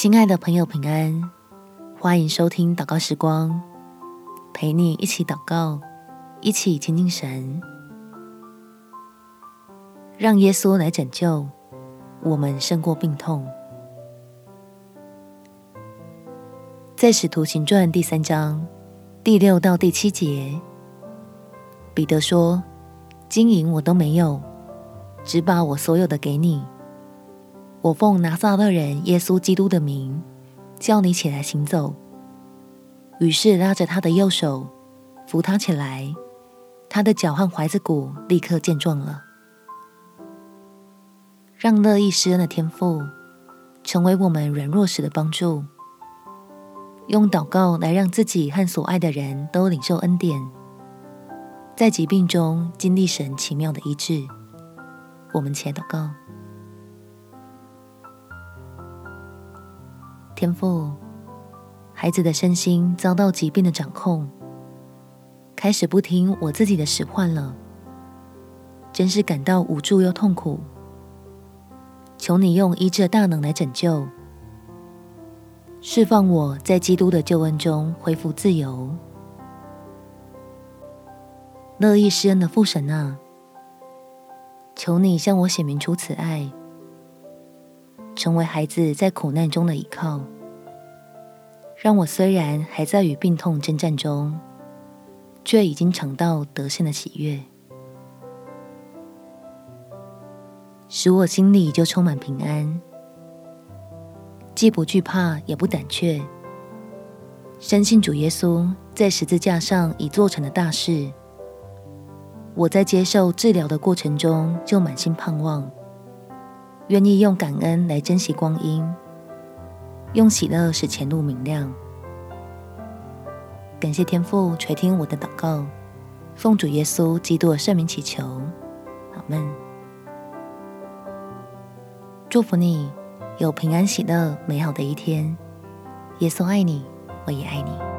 亲爱的朋友，平安！欢迎收听祷告时光，陪你一起祷告，一起亲近神，让耶稣来拯救我们，胜过病痛。在使徒行传第三章第六到第七节，彼得说：“金银我都没有，只把我所有的给你。”我奉拿撒勒人耶稣基督的名，叫你起来行走。于是拉着他的右手，扶他起来，他的脚和踝子骨立刻健壮了。让乐意施恩的天赋成为我们软弱时的帮助，用祷告来让自己和所爱的人都领受恩典，在疾病中经历神奇妙的医治。我们且祷告。天父，孩子的身心遭到疾病的掌控，开始不听我自己的使唤了，真是感到无助又痛苦。求你用医治的大能来拯救，释放我在基督的救恩中恢复自由。乐意施恩的父神啊，求你向我显明出慈爱。成为孩子在苦难中的依靠，让我虽然还在与病痛征战中，却已经尝到得胜的喜悦，使我心里就充满平安，既不惧怕也不胆怯，深信主耶稣在十字架上已做成的大事，我在接受治疗的过程中就满心盼望。愿意用感恩来珍惜光阴，用喜乐使前路明亮。感谢天父垂听我的祷告，奉主耶稣基督的圣名祈求，阿门。祝福你有平安喜乐美好的一天。耶稣爱你，我也爱你。